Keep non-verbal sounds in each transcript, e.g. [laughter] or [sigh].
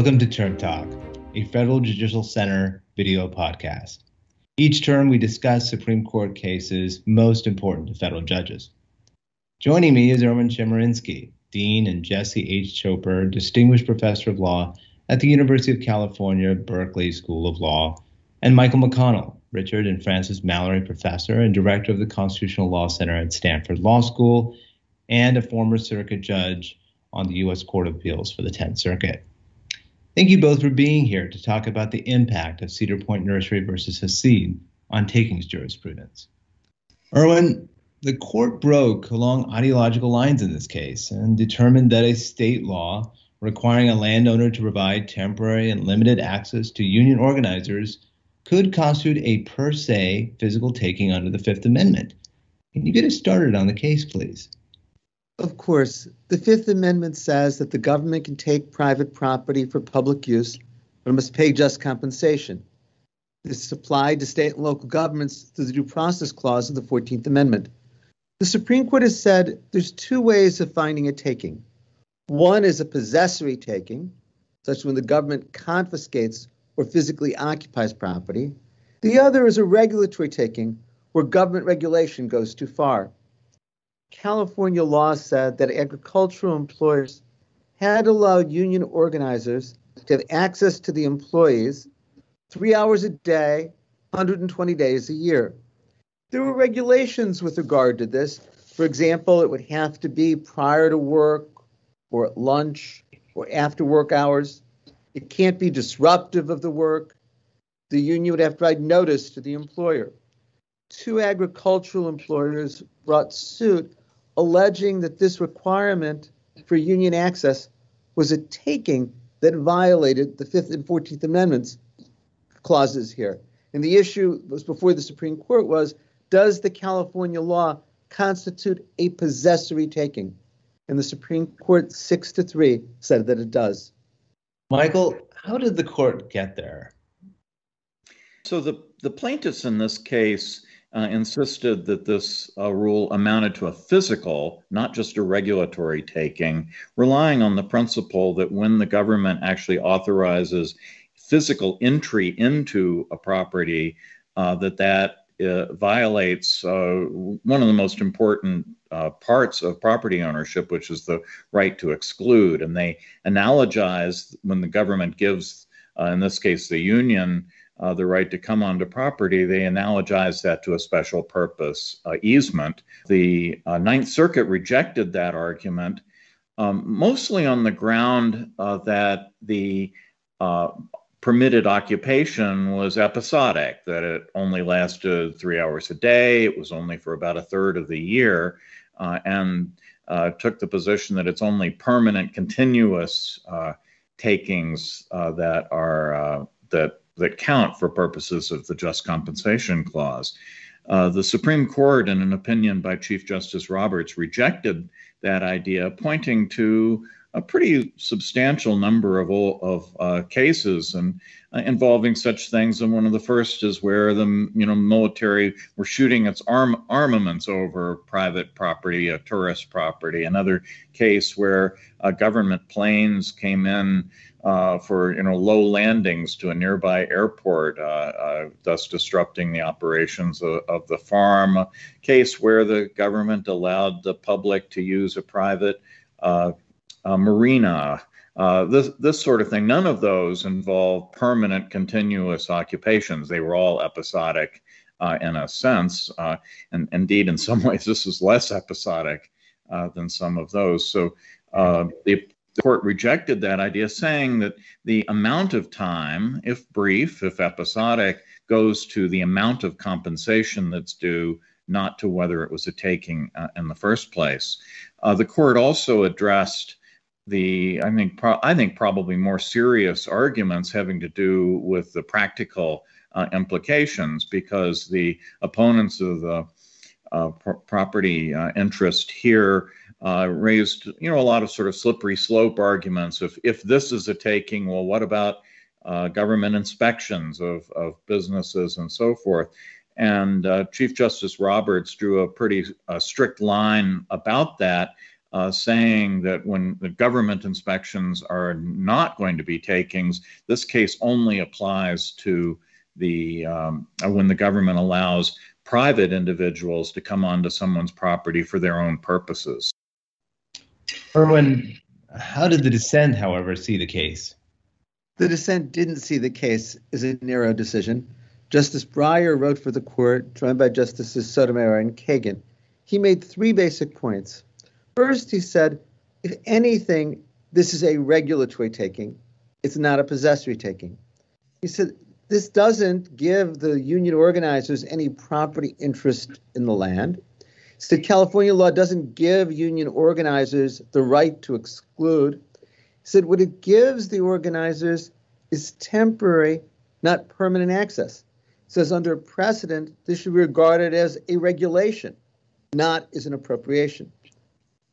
Welcome to Term Talk, a Federal Judicial Center video podcast. Each term, we discuss Supreme Court cases most important to federal judges. Joining me is Erwin Chemerinsky, Dean and Jesse H. Choper, Distinguished Professor of Law at the University of California, Berkeley School of Law, and Michael McConnell, Richard and Frances Mallory Professor and Director of the Constitutional Law Center at Stanford Law School, and a former circuit judge on the U.S. Court of Appeals for the 10th Circuit. Thank you both for being here to talk about the impact of Cedar Point Nursery versus Hassid on takings jurisprudence. Erwin, the court broke along ideological lines in this case and determined that a state law requiring a landowner to provide temporary and limited access to union organizers could constitute a per se physical taking under the Fifth Amendment. Can you get us started on the case, please? Of course, the Fifth Amendment says that the government can take private property for public use, but must pay just compensation. This is applied to state and local governments through the Due Process Clause of the 14th Amendment. The Supreme Court has said there's two ways of finding a taking. One is a possessory taking, such when the government confiscates or physically occupies property. The other is a regulatory taking, where government regulation goes too far. California law said that agricultural employers had allowed union organizers to have access to the employees three hours a day, 120 days a year. There were regulations with regard to this. For example, it would have to be prior to work or at lunch or after work hours. It can't be disruptive of the work. The union would have to write notice to the employer. Two agricultural employers brought suit alleging that this requirement for union access was a taking that violated the Fifth and Fourteenth Amendments clauses here. And the issue was before the Supreme Court was does the California law constitute a possessory taking? And the Supreme Court, six to three, said that it does. Michael, how did the court get there? So the, the plaintiffs in this case uh, insisted that this uh, rule amounted to a physical, not just a regulatory taking, relying on the principle that when the government actually authorizes physical entry into a property, uh, that that uh, violates uh, one of the most important uh, parts of property ownership, which is the right to exclude. And they analogize when the government gives, in this case, the union uh, the right to come onto property, they analogize that to a special purpose uh, easement. The uh, Ninth Circuit rejected that argument, um, mostly on the ground uh, that the uh, permitted occupation was episodic, that it only lasted three hours a day, it was only for about a third of the year, uh, and took the position that it's only permanent, continuous takings that are that that count for purposes of the just compensation clause. Uh, the Supreme Court, in an opinion by Chief Justice Roberts, rejected that idea, pointing to a pretty substantial number of, of uh, cases and uh, involving such things. And one of the first is where the you know military were shooting its arm, armaments over private property, a tourist property. Another case where uh, government planes came in uh, for you know low landings to a nearby airport, uh, thus disrupting the operations of, of, the farm. A case where the government allowed the public to use a private uh, marina. Uh, this this sort of thing. None of those involve permanent, continuous occupations. They were all episodic uh, in a sense, and indeed, in [laughs] some ways, this is less episodic than some of those. So the the court rejected that idea, saying that the amount of time, if brief, if episodic, goes to the amount of compensation that's due, not to whether it was a taking uh, in the first place. Uh, the court also addressed the, I think, pro- I think probably more serious arguments having to do with the practical uh, implications, because the opponents of the uh, pr- property uh, interest here uh, raised, you know, a lot of sort of slippery slope arguments. If if this is a taking, well, what about uh, government inspections of of businesses and so forth? And uh, Chief Justice Roberts drew a pretty strict line about that, uh, saying that when the government inspections are not going to be takings, this case only applies to the um, uh, when the government allows private individuals to come onto someone's property for their own purposes. Erwin, how did the dissent, however, see the case? The dissent didn't see the case as a narrow decision. Justice Breyer wrote for the court, joined by Justices Sotomayor and Kagan. He made three basic points. First, he said, if anything, this is a regulatory taking, it's not a possessory taking. He said, this doesn't give the union organizers any property interest in the land. He said, California law doesn't give union organizers the right to exclude He said what it gives the organizers is temporary, not permanent access. It says under precedent, this should be regarded as a regulation, not as an appropriation.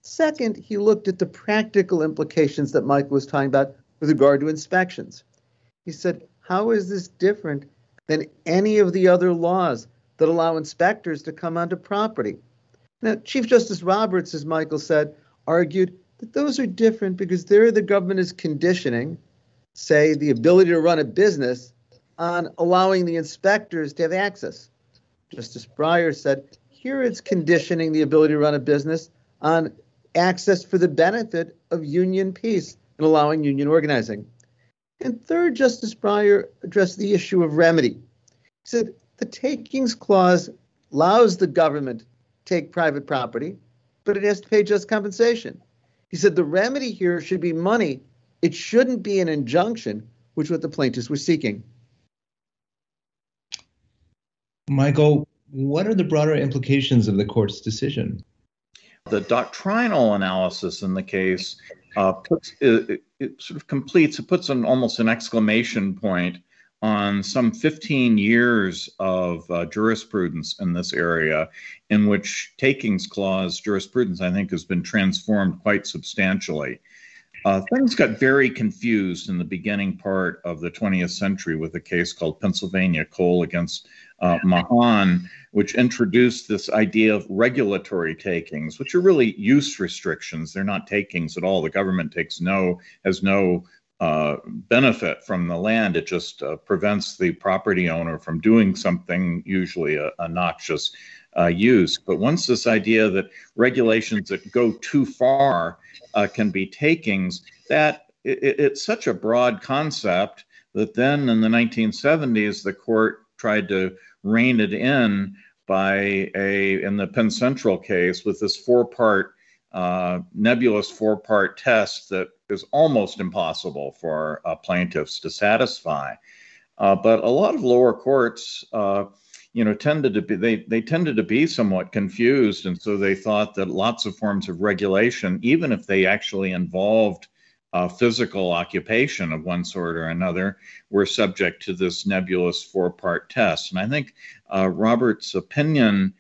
Second, he looked at the practical implications that Michael was talking about with regard to inspections. He said, How is this different than any of the other laws that allow inspectors to come onto property? Now, Chief Justice Roberts, as Michael said, argued that those are different because there the government is conditioning, say, the ability to run a business on allowing the inspectors to have access. Justice Breyer said, here it's conditioning the ability to run a business on access for the benefit of union peace and allowing union organizing. And third, Justice Breyer addressed the issue of remedy. He said the takings clause allows the government to take private property, but it has to pay just compensation. He said the remedy here should be money. It shouldn't be an injunction, which what the plaintiffs were seeking. Michael, what are the broader implications of the court's decision? The doctrinal analysis in the case uh, puts it, it, sort of completes. It puts an almost an exclamation point on some 15 years of uh, jurisprudence in this area, in which takings clause jurisprudence, I think, has been transformed quite substantially. Uh, things got very confused in the beginning part of the 20th century with a case called Pennsylvania Coal against uh, Mahon, which introduced this idea of regulatory takings, which are really use restrictions. They're not takings at all. The government takes no has no uh, benefit from the land. It just uh, prevents the property owner from doing something, usually a, a noxious uh, use. But once this idea that regulations that go too far uh, can be takings, that it, it's such a broad concept that then in the 1970s, the court tried to rein it in by a, in the Penn Central case, with this four part uh, nebulous four part test that is almost impossible for uh, plaintiffs to satisfy. Uh, but a lot of lower courts, uh, you know, tended to be they they tended to be somewhat confused, and so they thought that lots of forms of regulation, even if they actually involved uh, physical occupation of one sort or another, were subject to this nebulous four part test. And I think uh, Robert's opinion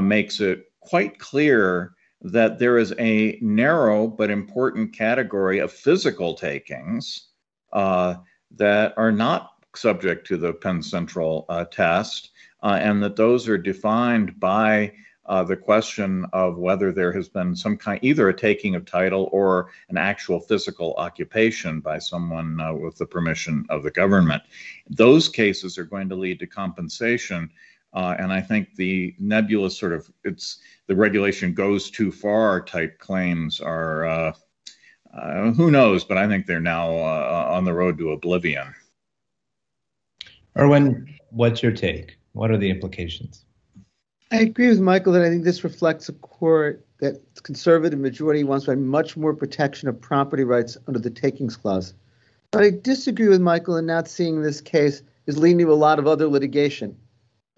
makes it quite clear that there is a narrow but important category of physical takings uh, that are not subject to the Penn Central uh, test, uh, and that those are defined by uh, the question of whether there has been some kind, either a taking of title or an actual physical occupation by someone uh, with the permission of the government. Those cases are going to lead to compensation. Uh, and I think the nebulous sort of it's the regulation goes too far type claims are uh, uh, who knows, but I think they're now uh, on the road to oblivion. Erwin, what's your take? What are the implications? I agree with Michael that I think this reflects a court that conservative majority wants much more protection of property rights under the takings clause. But I disagree with Michael in not seeing this case as leading to a lot of other litigation.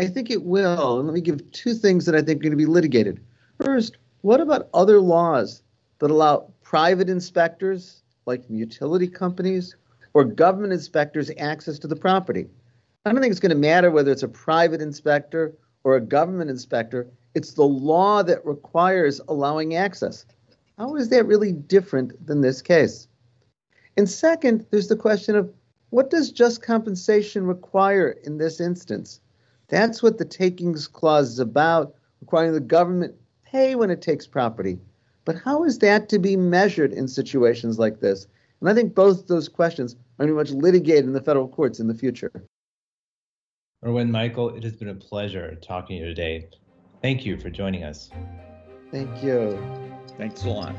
I think it will. And let me give two things that I think are going to be litigated. First, what about other laws that allow private inspectors, like utility companies, or government inspectors access to the property? I don't think it's going to matter whether it's a private inspector or a government inspector. It's the law that requires allowing access. How is that really different than this case? And second, there's the question of what does just compensation require in this instance? That's what the takings clause is about, requiring the government pay when it takes property. But how is that to be measured in situations like this? And I think both those questions are going to be much litigated in the federal courts in the future. Erwin Michael, it has been a pleasure talking to you today. Thank you for joining us. Thank you. Thanks a lot.